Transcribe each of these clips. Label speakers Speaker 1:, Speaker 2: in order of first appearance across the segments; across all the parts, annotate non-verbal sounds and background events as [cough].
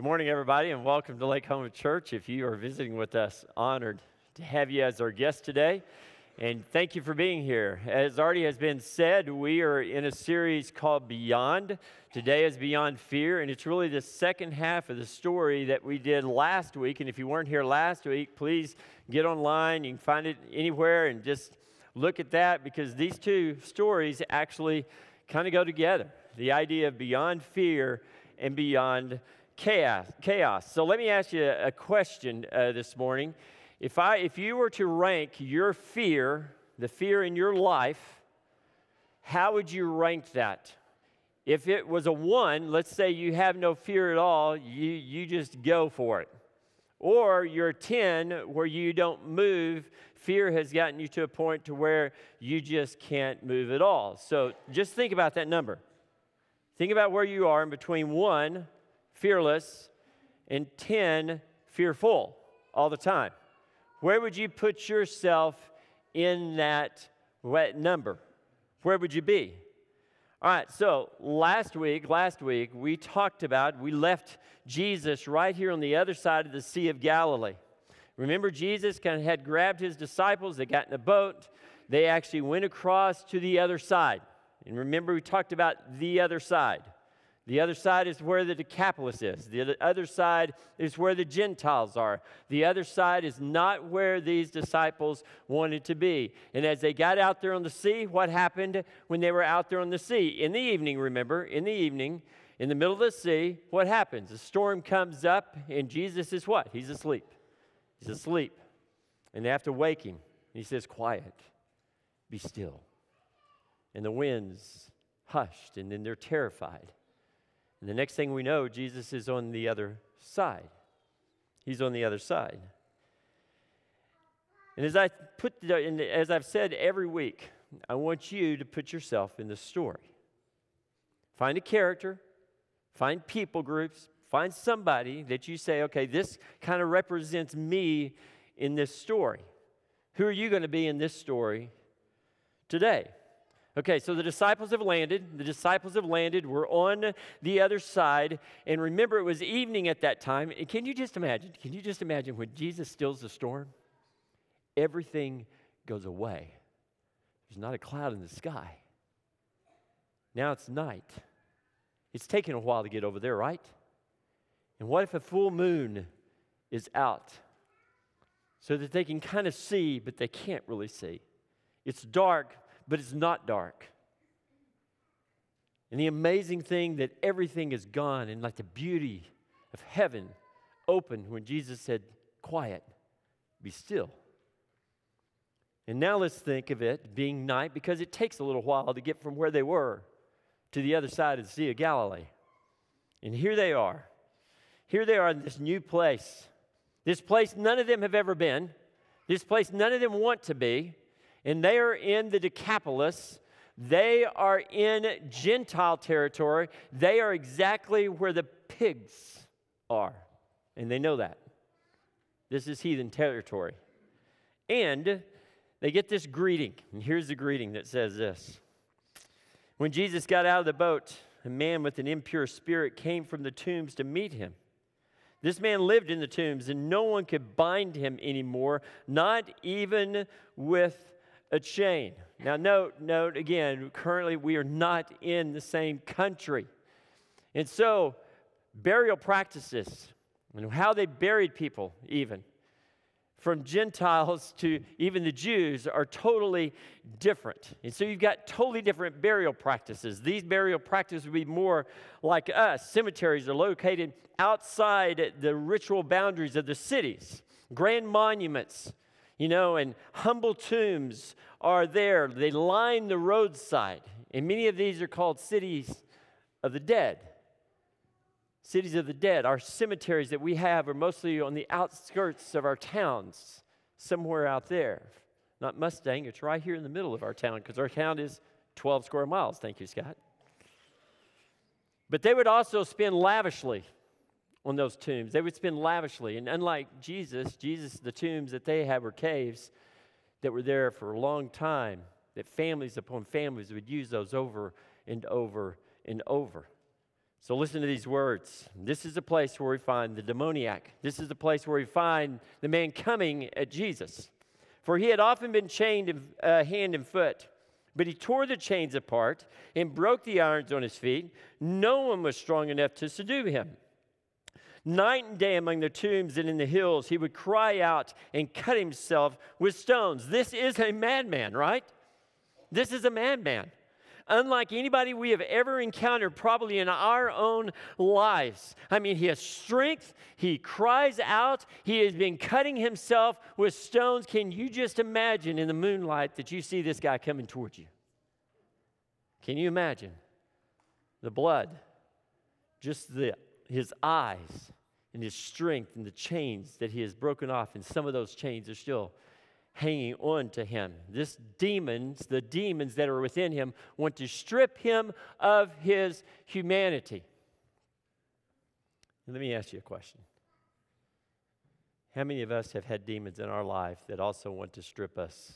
Speaker 1: Good morning, everybody, and welcome to Lake Homa Church. If you are visiting with us, honored to have you as our guest today. And thank you for being here. As already has been said, we are in a series called Beyond. Today is Beyond Fear, and it's really the second half of the story that we did last week. And if you weren't here last week, please get online. You can find it anywhere and just look at that because these two stories actually kind of go together the idea of beyond fear and beyond chaos. chaos. So let me ask you a question uh, this morning. If, I, if you were to rank your fear, the fear in your life, how would you rank that? If it was a one, let's say you have no fear at all, you, you just go for it. Or you're a 10 where you don't move, fear has gotten you to a point to where you just can't move at all. So just think about that number. Think about where you are in between one, fearless, and 10, fearful all the time. Where would you put yourself in that wet number? Where would you be? All right, so last week, last week, we talked about, we left Jesus right here on the other side of the Sea of Galilee. Remember, Jesus kind of had grabbed his disciples, they got in a boat, they actually went across to the other side. And remember, we talked about the other side. The other side is where the Decapolis is. The other side is where the Gentiles are. The other side is not where these disciples wanted to be. And as they got out there on the sea, what happened when they were out there on the sea? In the evening, remember, in the evening, in the middle of the sea, what happens? A storm comes up, and Jesus is what? He's asleep. He's asleep. And they have to wake him. And He says, Quiet, be still. And the winds hushed, and then they're terrified. And the next thing we know, Jesus is on the other side. He's on the other side. And as I put, as I've said every week, I want you to put yourself in the story. Find a character, find people groups, find somebody that you say, okay, this kind of represents me in this story. Who are you going to be in this story today? Okay, so the disciples have landed. The disciples have landed. We're on the other side. And remember, it was evening at that time. And can you just imagine? Can you just imagine when Jesus stills the storm? Everything goes away. There's not a cloud in the sky. Now it's night. It's taken a while to get over there, right? And what if a full moon is out so that they can kind of see, but they can't really see? It's dark, but it's not dark. And the amazing thing that everything is gone and like the beauty of heaven opened when Jesus said, Quiet, be still. And now let's think of it being night because it takes a little while to get from where they were to the other side of the Sea of Galilee. And here they are. Here they are in this new place. This place none of them have ever been. This place none of them want to be and they are in the Decapolis. They are in Gentile territory. They are exactly where the pigs are. And they know that. This is heathen territory. And they get this greeting. And here's the greeting that says this When Jesus got out of the boat, a man with an impure spirit came from the tombs to meet him. This man lived in the tombs, and no one could bind him anymore, not even with a chain. Now, note, note again, currently we are not in the same country. And so, burial practices and how they buried people, even from Gentiles to even the Jews, are totally different. And so, you've got totally different burial practices. These burial practices would be more like us. Cemeteries are located outside the ritual boundaries of the cities, grand monuments you know, and humble tombs are there. They line the roadside. And many of these are called cities of the dead. Cities of the dead. Our cemeteries that we have are mostly on the outskirts of our towns, somewhere out there. Not Mustang, it's right here in the middle of our town because our town is 12 square miles. Thank you, Scott. But they would also spend lavishly on those tombs. They would spend lavishly. And unlike Jesus, Jesus, the tombs that they had were caves that were there for a long time, that families upon families would use those over and over and over. So listen to these words. This is the place where we find the demoniac. This is the place where we find the man coming at Jesus. For he had often been chained uh, hand and foot, but he tore the chains apart and broke the irons on his feet. No one was strong enough to subdue him. Night and day among the tombs and in the hills, he would cry out and cut himself with stones. This is a madman, right? This is a madman unlike anybody we have ever encountered, probably in our own lives. I mean, he has strength, he cries out, he has been cutting himself with stones. Can you just imagine in the moonlight that you see this guy coming towards you? Can you imagine the blood, just the, his eyes, and his strength, and the chains that he has broken off, and some of those chains are still hanging on to him. This demons, the demons that are within him, want to strip him of his humanity. let me ask you a question. How many of us have had demons in our life that also want to strip us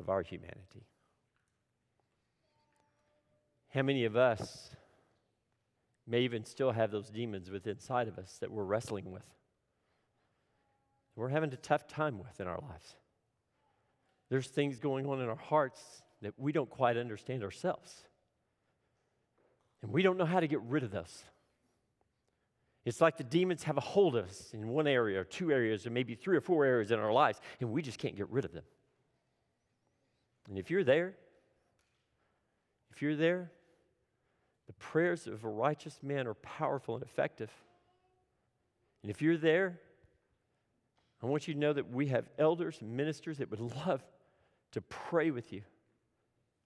Speaker 1: of our humanity? How many of us may even still have those demons within inside of us that we're wrestling with? we're having a tough time with in our lives. There's things going on in our hearts that we don't quite understand ourselves. And we don't know how to get rid of those. It's like the demons have a hold of us in one area or two areas or maybe three or four areas in our lives, and we just can't get rid of them. And if you're there, if you're there, the prayers of a righteous man are powerful and effective. And if you're there, I want you to know that we have elders and ministers that would [laughs] love to pray with you.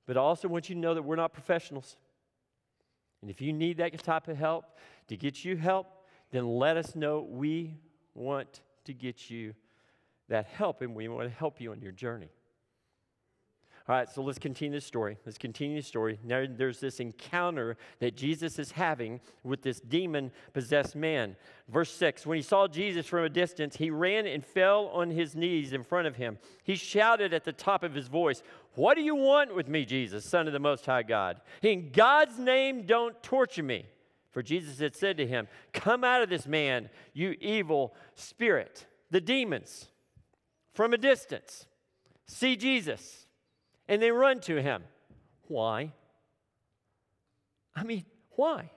Speaker 1: But I also want you to know that we're not professionals. And if you need that type of help to get you help, then let us know. We want to get you that help and we want to help you on your journey. All right, so let's continue the story. Let's continue the story. Now there's this encounter that Jesus is having with this demon possessed man. Verse 6 When he saw Jesus from a distance, he ran and fell on his knees in front of him. He shouted at the top of his voice, What do you want with me, Jesus, Son of the Most High God? In God's name, don't torture me. For Jesus had said to him, Come out of this man, you evil spirit. The demons, from a distance, see Jesus and they run to him. Why? I mean, why?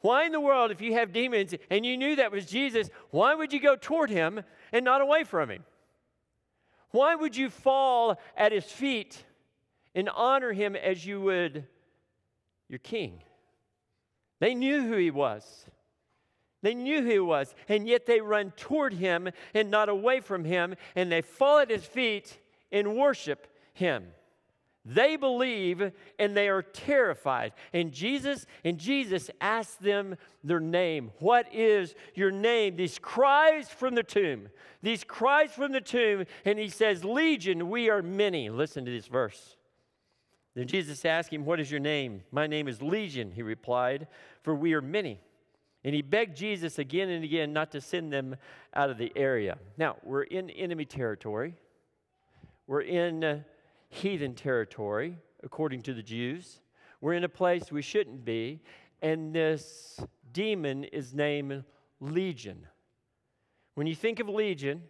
Speaker 1: Why in the world, if you have demons and you knew that was Jesus, why would you go toward him and not away from him? Why would you fall at his feet and honor him as you would your king? They knew who he was. They knew who he was, and yet they run toward him and not away from him, and they fall at his feet in worship him. They believe and they are terrified. And Jesus and Jesus asked them their name. What is your name? These cries from the tomb. These cries from the tomb and he says, "Legion, we are many." Listen to this verse. Then Jesus asked him, "What is your name?" "My name is Legion," he replied, "for we are many." And he begged Jesus again and again not to send them out of the area. Now, we're in enemy territory. We're in heathen territory, according to the Jews. We're in a place we shouldn't be, and this demon is named Legion. When you think of Legion,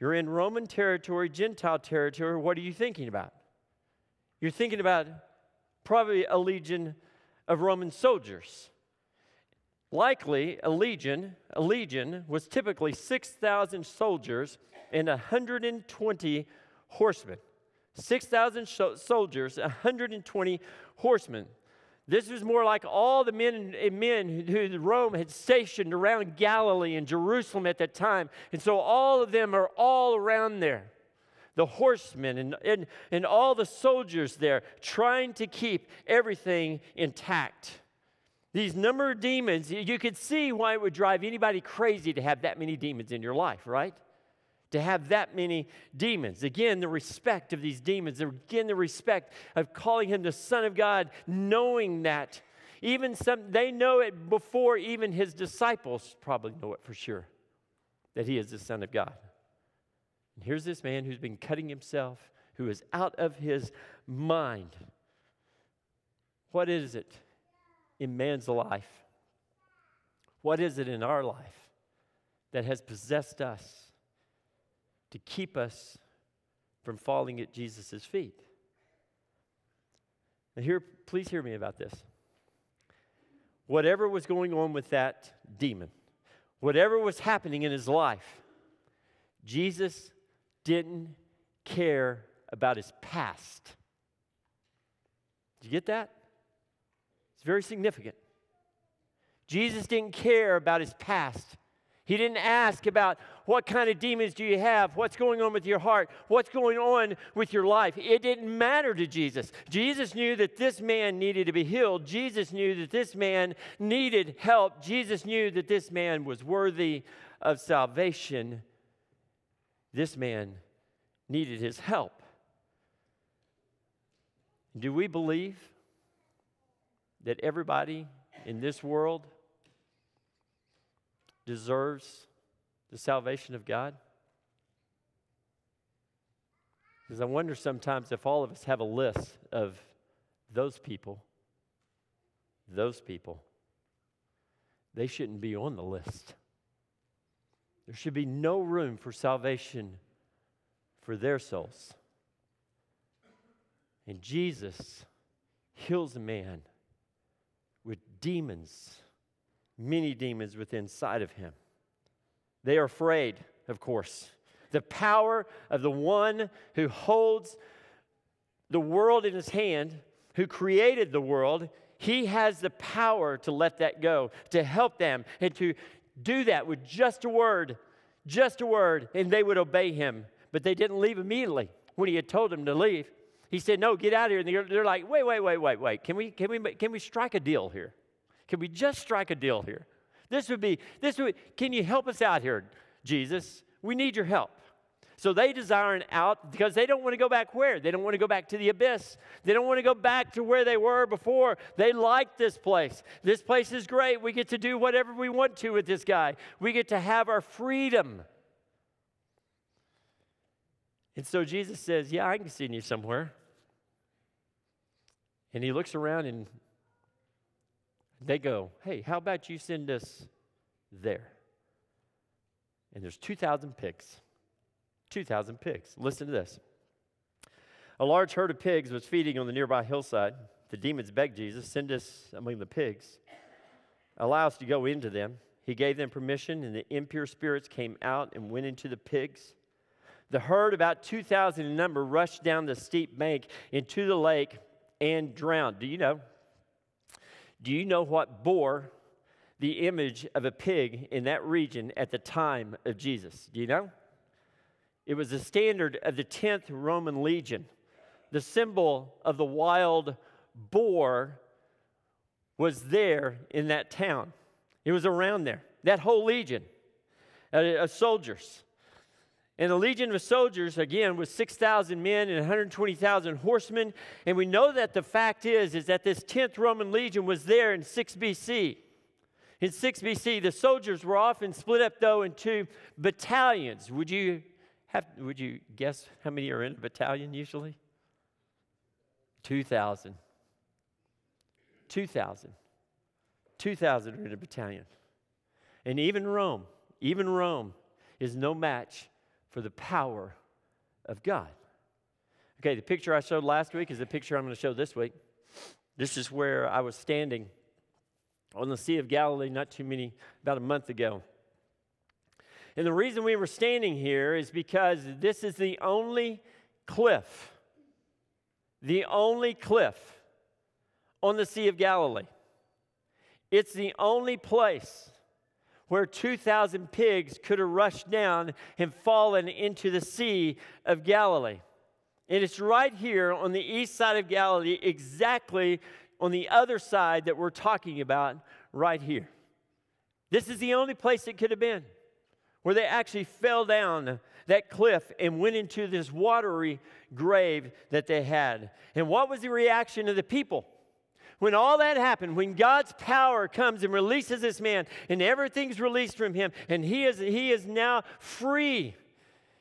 Speaker 1: you're in Roman territory, Gentile territory. What are you thinking about? You're thinking about probably a legion of Roman soldiers. Likely, a legion, a legion was typically 6,000 soldiers and 120 horsemen. 6,000 soldiers, 120 horsemen. This was more like all the men and men who Rome had stationed around Galilee and Jerusalem at that time. And so all of them are all around there. The horsemen and, and, and all the soldiers there trying to keep everything intact. These number of demons, you could see why it would drive anybody crazy to have that many demons in your life, right? To have that many demons. Again, the respect of these demons. Again, the respect of calling him the Son of God, knowing that. Even some, they know it before even his disciples probably know it for sure that he is the Son of God. And here's this man who's been cutting himself, who is out of his mind. What is it in man's life? What is it in our life that has possessed us to keep us from falling at Jesus' feet? Now, here, please hear me about this. Whatever was going on with that demon, whatever was happening in his life, Jesus didn't care about his past. Did you get that? It's very significant. Jesus didn't care about his past. He didn't ask about what kind of demons do you have? What's going on with your heart? What's going on with your life? It didn't matter to Jesus. Jesus knew that this man needed to be healed. Jesus knew that this man needed help. Jesus knew that this man was worthy of salvation. This man needed his help. Do we believe that everybody in this world deserves the salvation of God? Because I wonder sometimes if all of us have a list of those people, those people, they shouldn't be on the list. There should be no room for salvation for their souls. And Jesus heals a man with demons many demons within inside of him. They are afraid, of course. The power of the one who holds the world in his hand, who created the world, he has the power to let that go, to help them, and to do that with just a word, just a word, and they would obey him. But they didn't leave immediately when he had told them to leave. He said, No, get out of here. And they're, they're like, Wait, wait, wait, wait, wait. Can we, can, we, can we strike a deal here? Can we just strike a deal here? This would be, this would, can you help us out here, Jesus? We need your help. So they desire an out because they don't want to go back where? They don't want to go back to the abyss. They don't want to go back to where they were before. They like this place. This place is great. We get to do whatever we want to with this guy, we get to have our freedom. And so Jesus says, Yeah, I can send you somewhere. And he looks around and they go, hey, how about you send us there? And there's 2,000 pigs. 2,000 pigs. Listen to this. A large herd of pigs was feeding on the nearby hillside. The demons begged Jesus, send us among the pigs. Allow us to go into them. He gave them permission, and the impure spirits came out and went into the pigs. The herd, about 2,000 in number, rushed down the steep bank into the lake and drowned. Do you know? Do you know what bore the image of a pig in that region at the time of Jesus? Do you know? It was the standard of the 10th Roman legion. The symbol of the wild boar was there in that town. It was around there. That whole legion of soldiers. And the legion of soldiers, again, was 6,000 men and 120,000 horsemen. And we know that the fact is, is that this 10th Roman legion was there in 6 BC. In 6 BC, the soldiers were often split up, though, into battalions. Would you, have, would you guess how many are in a battalion usually? 2,000. 2,000. 2,000 are in a battalion. And even Rome, even Rome is no match for the power of God. Okay, the picture I showed last week is the picture I'm going to show this week. This is where I was standing on the Sea of Galilee not too many, about a month ago. And the reason we were standing here is because this is the only cliff, the only cliff on the Sea of Galilee. It's the only place where 2,000 pigs could have rushed down and fallen into the Sea of Galilee. And it's right here on the east side of Galilee, exactly on the other side that we're talking about right here. This is the only place it could have been where they actually fell down that cliff and went into this watery grave that they had. And what was the reaction of the people? When all that happened, when God's power comes and releases this man, and everything's released from him, and he is, he is now free.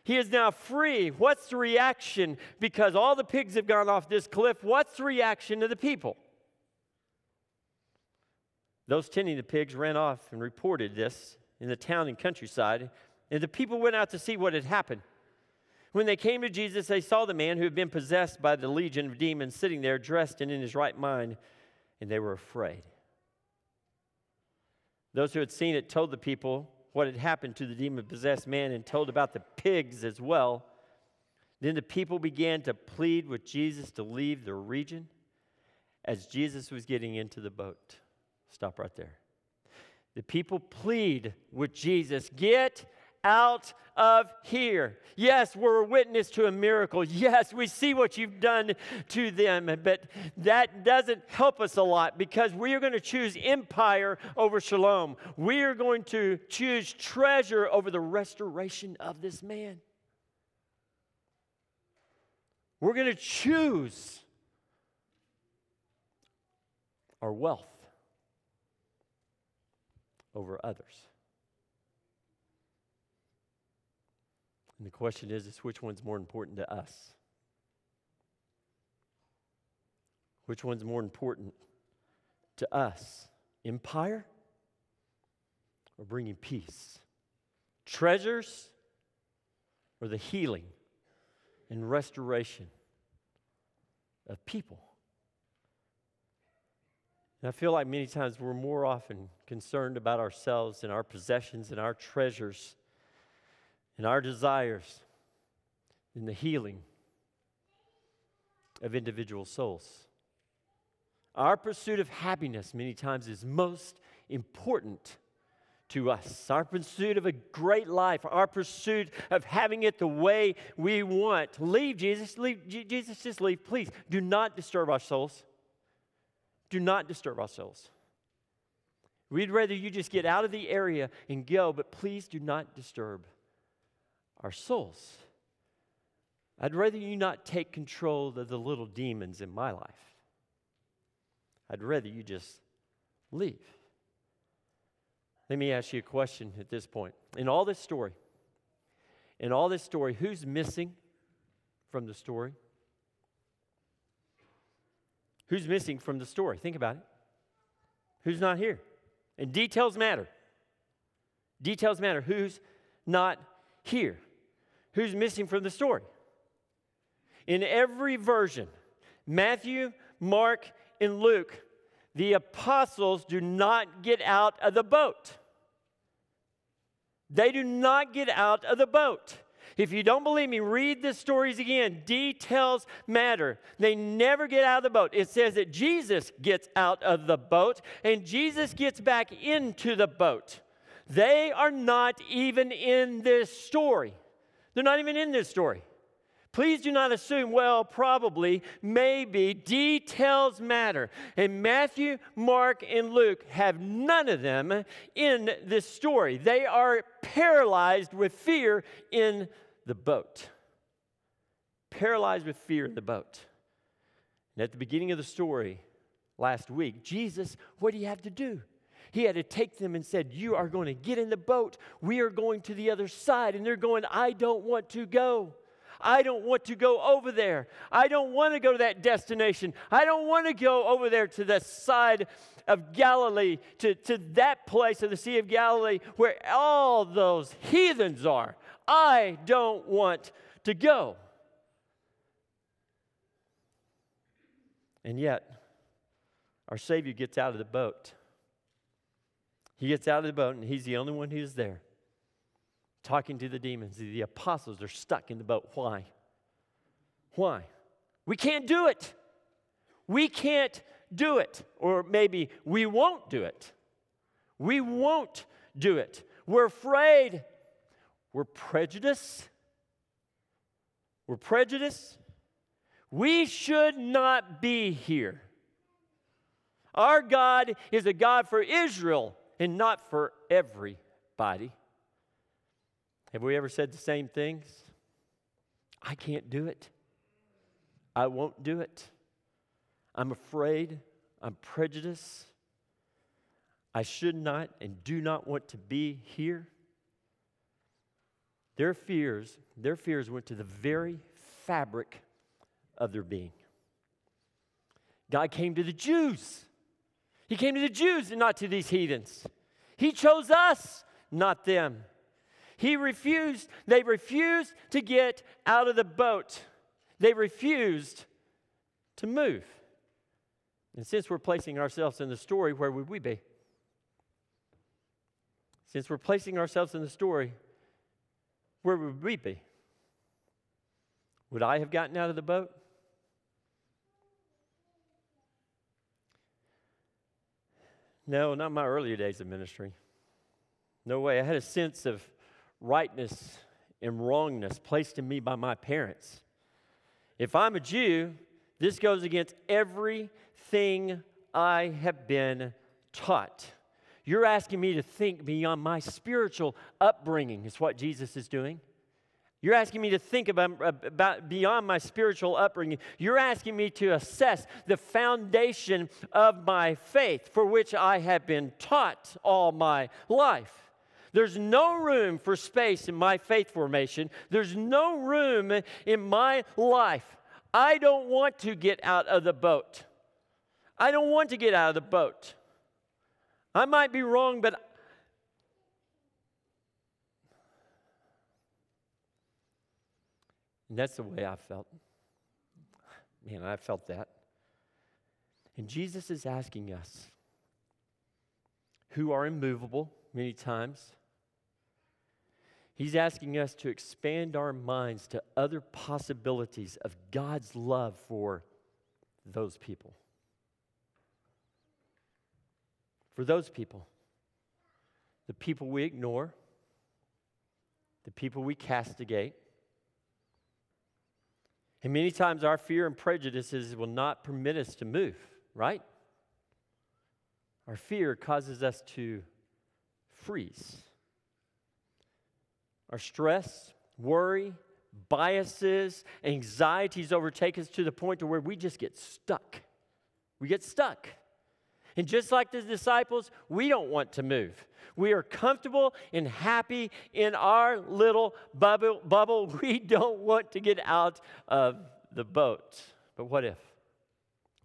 Speaker 1: He is now free. What's the reaction? Because all the pigs have gone off this cliff, what's the reaction of the people? Those tending the pigs ran off and reported this in the town and countryside, and the people went out to see what had happened. When they came to Jesus, they saw the man who had been possessed by the legion of demons sitting there, dressed and in his right mind, and they were afraid. Those who had seen it told the people what had happened to the demon possessed man and told about the pigs as well. Then the people began to plead with Jesus to leave the region as Jesus was getting into the boat. Stop right there. The people plead with Jesus, Get out of here. Yes, we're a witness to a miracle. Yes, we see what you've done to them, but that doesn't help us a lot because we are going to choose empire over shalom. We are going to choose treasure over the restoration of this man. We're going to choose our wealth over others. And the question is, is which one's more important to us? Which one's more important to us? Empire or bringing peace? Treasures or the healing and restoration of people? And I feel like many times we're more often concerned about ourselves and our possessions and our treasures and our desires in the healing of individual souls. Our pursuit of happiness, many times, is most important to us. Our pursuit of a great life, our pursuit of having it the way we want. Leave, Jesus. Leave, Jesus, just leave. Please do not disturb our souls. Do not disturb our souls. We'd rather you just get out of the area and go, but please do not disturb our souls. I'd rather you not take control of the little demons in my life. I'd rather you just leave. Let me ask you a question at this point. In all this story, in all this story, who's missing from the story? Who's missing from the story? Think about it. Who's not here? And details matter. Details matter. Who's not here? Who's missing from the story. In every version, Matthew, Mark, and Luke, the apostles do not get out of the boat. They do not get out of the boat. If you don't believe me, read the stories again. Details matter. They never get out of the boat. It says that Jesus gets out of the boat and Jesus gets back into the boat. They are not even in this story. They're not even in this story. Please do not assume, well, probably, maybe, details matter. And Matthew, Mark, and Luke have none of them in this story. They are paralyzed with fear in the boat. Paralyzed with fear in the boat. And at the beginning of the story last week, Jesus, what do you have to do? He had to take them and said, You are going to get in the boat. We are going to the other side. And they're going, I don't want to go. I don't want to go over there. I don't want to go to that destination. I don't want to go over there to the side of Galilee, to, to that place of the Sea of Galilee where all those heathens are. I don't want to go. And yet, our Savior gets out of the boat. He gets out of the boat, and he's the only one who's there talking to the demons. The apostles are stuck in the boat. Why? Why? We can't do it. We can't do it. Or maybe we won't do it. We won't do it. We're afraid. We're prejudiced. We're prejudiced. We should not be here. Our God is a God for Israel and not for everybody. Have we ever said the same things? I can't do it. I won't do it. I'm afraid. I'm prejudiced. I should not and do not want to be here. Their fears, their fears went to the very fabric of their being. God came to the Jews He came to the Jews and not to these heathens. He chose us, not them. He refused, they refused to get out of the boat. They refused to move. And since we're placing ourselves in the story, where would we be? Since we're placing ourselves in the story, where would we be? Would I have gotten out of the boat? No, not my earlier days of ministry. No way. I had a sense of rightness and wrongness placed in me by my parents. If I'm a Jew, this goes against everything I have been taught. You're asking me to think beyond my spiritual upbringing, is what Jesus is doing. You're asking me to think about, about beyond my spiritual upbringing. You're asking me to assess the foundation of my faith for which I have been taught all my life. There's no room for space in my faith formation. There's no room in my life. I don't want to get out of the boat. I don't want to get out of the boat. I might be wrong, but and that's the way I felt. Man, I felt that. And Jesus is asking us who are immovable many times. He's asking us to expand our minds to other possibilities of God's love for those people. for those people the people we ignore, the people we castigate. And many times our fear and prejudices will not permit us to move, right? Our fear causes us to freeze. Our stress, worry, biases, anxieties overtake us to the point to where we just get stuck. We get stuck. And just like the disciples, we don't want to move. We are comfortable and happy in our little bubble. bubble. [laughs] We don't want to get out of the boat. But what if?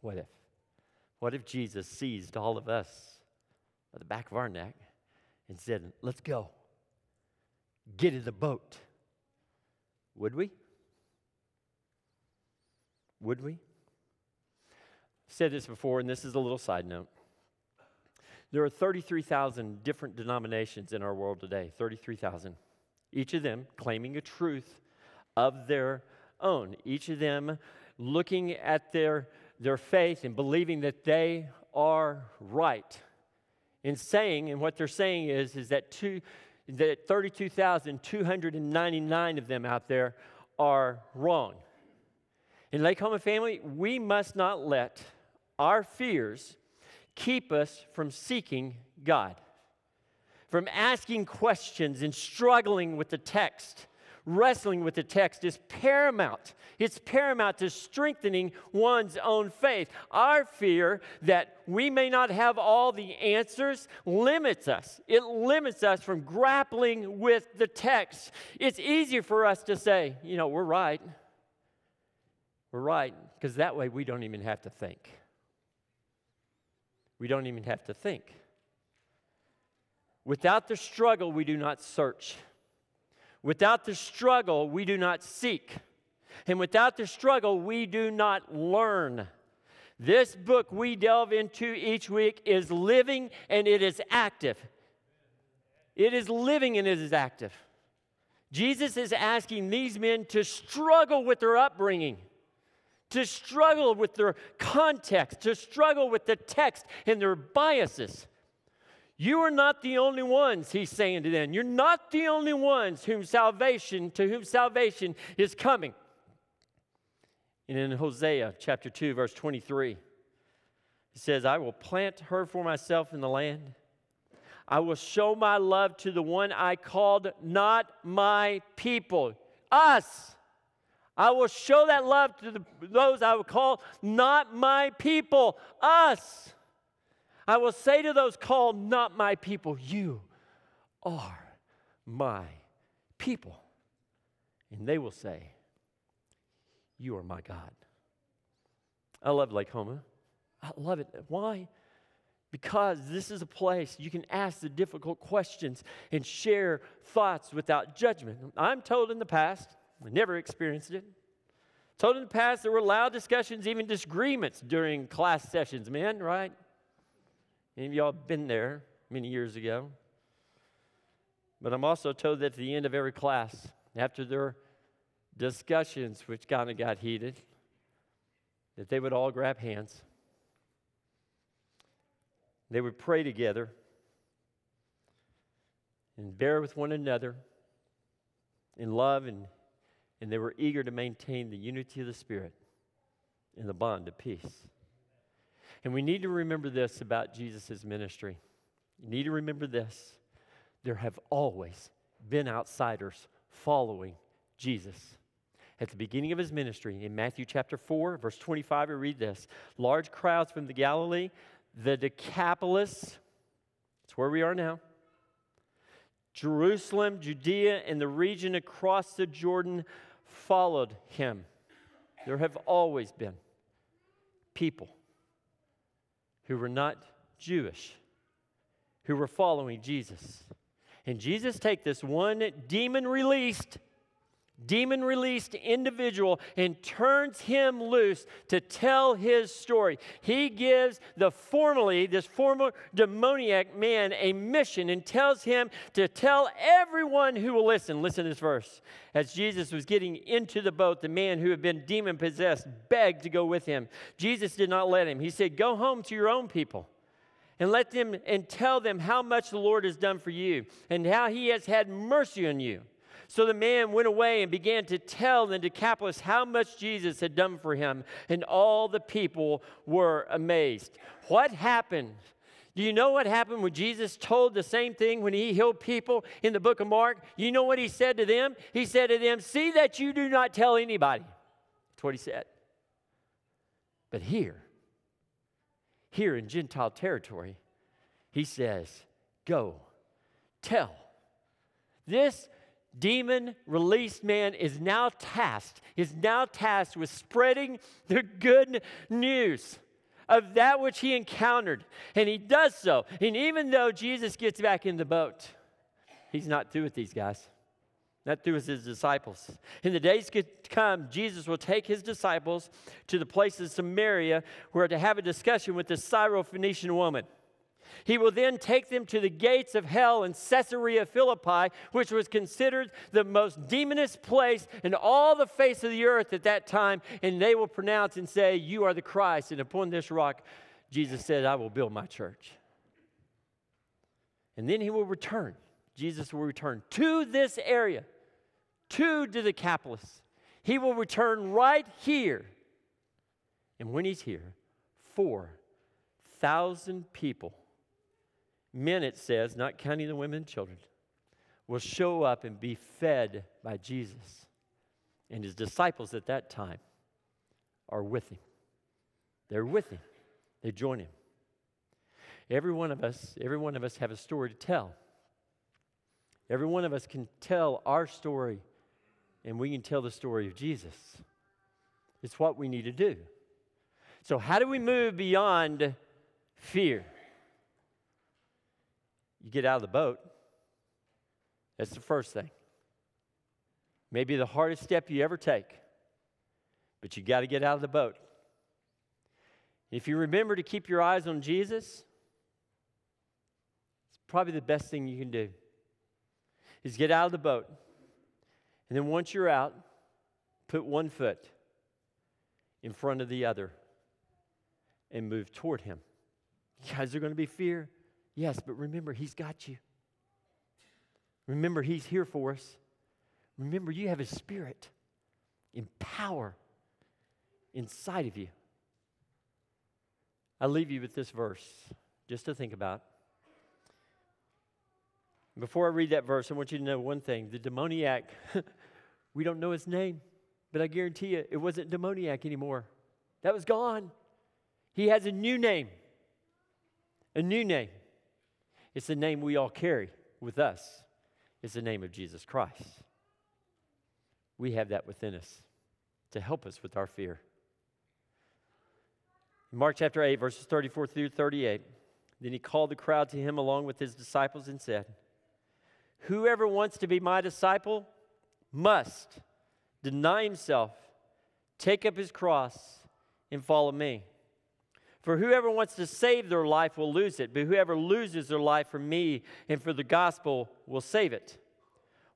Speaker 1: What if? What if Jesus seized all of us by the back of our neck and said, Let's go. Get in the boat. Would we? Would we? I've said this before, and this is a little side note. There are 33,000 different denominations in our world today, 33,000. Each of them claiming a truth of their own, each of them looking at their, their faith and believing that they are right. In saying, and what they're saying is, is that, two, that 32,299 of them out there are wrong. In Lake Homa family, we must not let our fears keep us from seeking God, from asking questions and struggling with the text. Wrestling with the text is paramount. It's paramount to strengthening one's own faith. Our fear that we may not have all the answers limits us. It limits us from grappling with the text. It's easier for us to say, you know, we're right. We're right, because that way we don't even have to think. We don't even have to think. Without the struggle, we do not search. Without the struggle, we do not seek. And without the struggle, we do not learn. This book we delve into each week is living and it is active. It is living and it is active. Jesus is asking these men to struggle with their upbringing to struggle with their context, to struggle with the text and their biases. You are not the only ones, he's saying to them. You're not the only ones whom salvation, to whom salvation is coming. And in Hosea chapter 2, verse 23, it says, I will plant her for myself in the land. I will show my love to the one I called not my people, us. I will show that love to the, those I will call not my people, us. I will say to those called not my people, You are my people. And they will say, You are my God. I love Lake Homa. I love it. Why? because this is a place you can ask the difficult questions and share thoughts without judgment. I'm told in the past, I never experienced it. Told in the past there were loud discussions, even disagreements during class sessions, men, right? Any of y'all been there many years ago? But I'm also told that at the end of every class, after their discussions, which kind of got heated, that they would all grab hands. They would pray together and bear with one another in love, and, and they were eager to maintain the unity of the Spirit and the bond of peace. And we need to remember this about Jesus' ministry. You need to remember this. There have always been outsiders following Jesus. At the beginning of his ministry, in Matthew chapter 4, verse 25, we read this Large crowds from the Galilee, the Decapolis, that's where we are now, Jerusalem, Judea, and the region across the Jordan followed him. There have always been people who were not Jewish who were following Jesus. And Jesus take this one demon released demon released individual and turns him loose to tell his story. He gives the formerly, this former demoniac man, a mission and tells him to tell everyone who will listen. Listen to this verse. As Jesus was getting into the boat, the man who had been demon possessed begged to go with him. Jesus did not let him. He said, Go home to your own people and let them and tell them how much the Lord has done for you and how he has had mercy on you. So the man went away and began to tell the Decapolis how much Jesus had done for him, and all the people were amazed. What happened? Do you know what happened when Jesus told the same thing when he healed people in the book of Mark? You know what he said to them? He said to them, See that you do not tell anybody. That's what he said. But here, here in Gentile territory, he says, Go, tell. This demon released man is now tasked, is now tasked with spreading the good news of that which he encountered. And he does so. And even though Jesus gets back in the boat, he's not through with these guys. Not through with his disciples. In the days to come, Jesus will take his disciples to the place of Samaria where to have a discussion with the Syrophoenician woman. He will then take them to the gates of hell in Caesarea Philippi, which was considered the most demonous place in all the face of the earth at that time, and they will pronounce and say, You are the Christ, and upon this rock, Jesus said, I will build my church. And then he will return. Jesus will return to this area, to the Decapolis. He will return right here. And when he's here, 4,000 people men, it says, not counting the women and children, will show up and be fed by Jesus. And his disciples at that time are with him. They're with him. They join him. Every one of us, every one of us have a story to tell. Every one of us can tell our story and we can tell the story of Jesus. It's what we need to do. So, how do we move beyond fear? You get out of the boat. That's the first thing. Maybe the hardest step you ever take, but you got to get out of the boat. If you remember to keep your eyes on Jesus, it's probably the best thing you can do. Is get out of the boat. And then once you're out, put one foot in front of the other and move toward him. Guys, there going to be fear. Yes, but remember, He's got you. Remember, He's here for us. Remember, you have His Spirit in power inside of you. I leave you with this verse just to think about. Before I read that verse, I want you to know one thing. The demoniac, [laughs] we don't know his name, but I guarantee you it wasn't demoniac anymore. That was gone. He has a new name. A new name. It's the name we all carry with us. It's the name of Jesus Christ. We have that within us to help us with our fear. Mark chapter 8, verses 34 through 38. Then he called the crowd to him along with his disciples and said, Whoever wants to be my disciple must deny himself, take up his cross, and follow me. For whoever wants to save their life will lose it, but whoever loses their life for me and for the gospel will save it.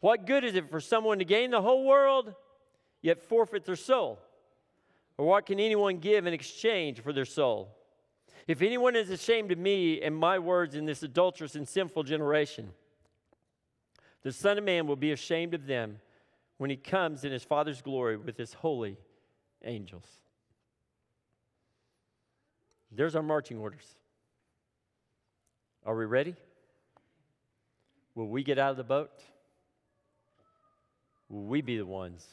Speaker 1: What good is it for someone to gain the whole world, yet forfeit their soul? Or what can anyone give in exchange for their soul? If anyone is ashamed of me and my words in this adulterous and sinful generation, the Son of Man will be ashamed of them when he comes in his Father's glory with his holy angels. There's our marching orders. Are we ready? Will we get out of the boat? Will we be the ones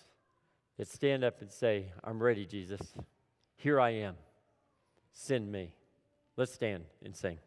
Speaker 1: that stand up and say, I'm ready, Jesus. Here I am. Send me. Let's stand and sing.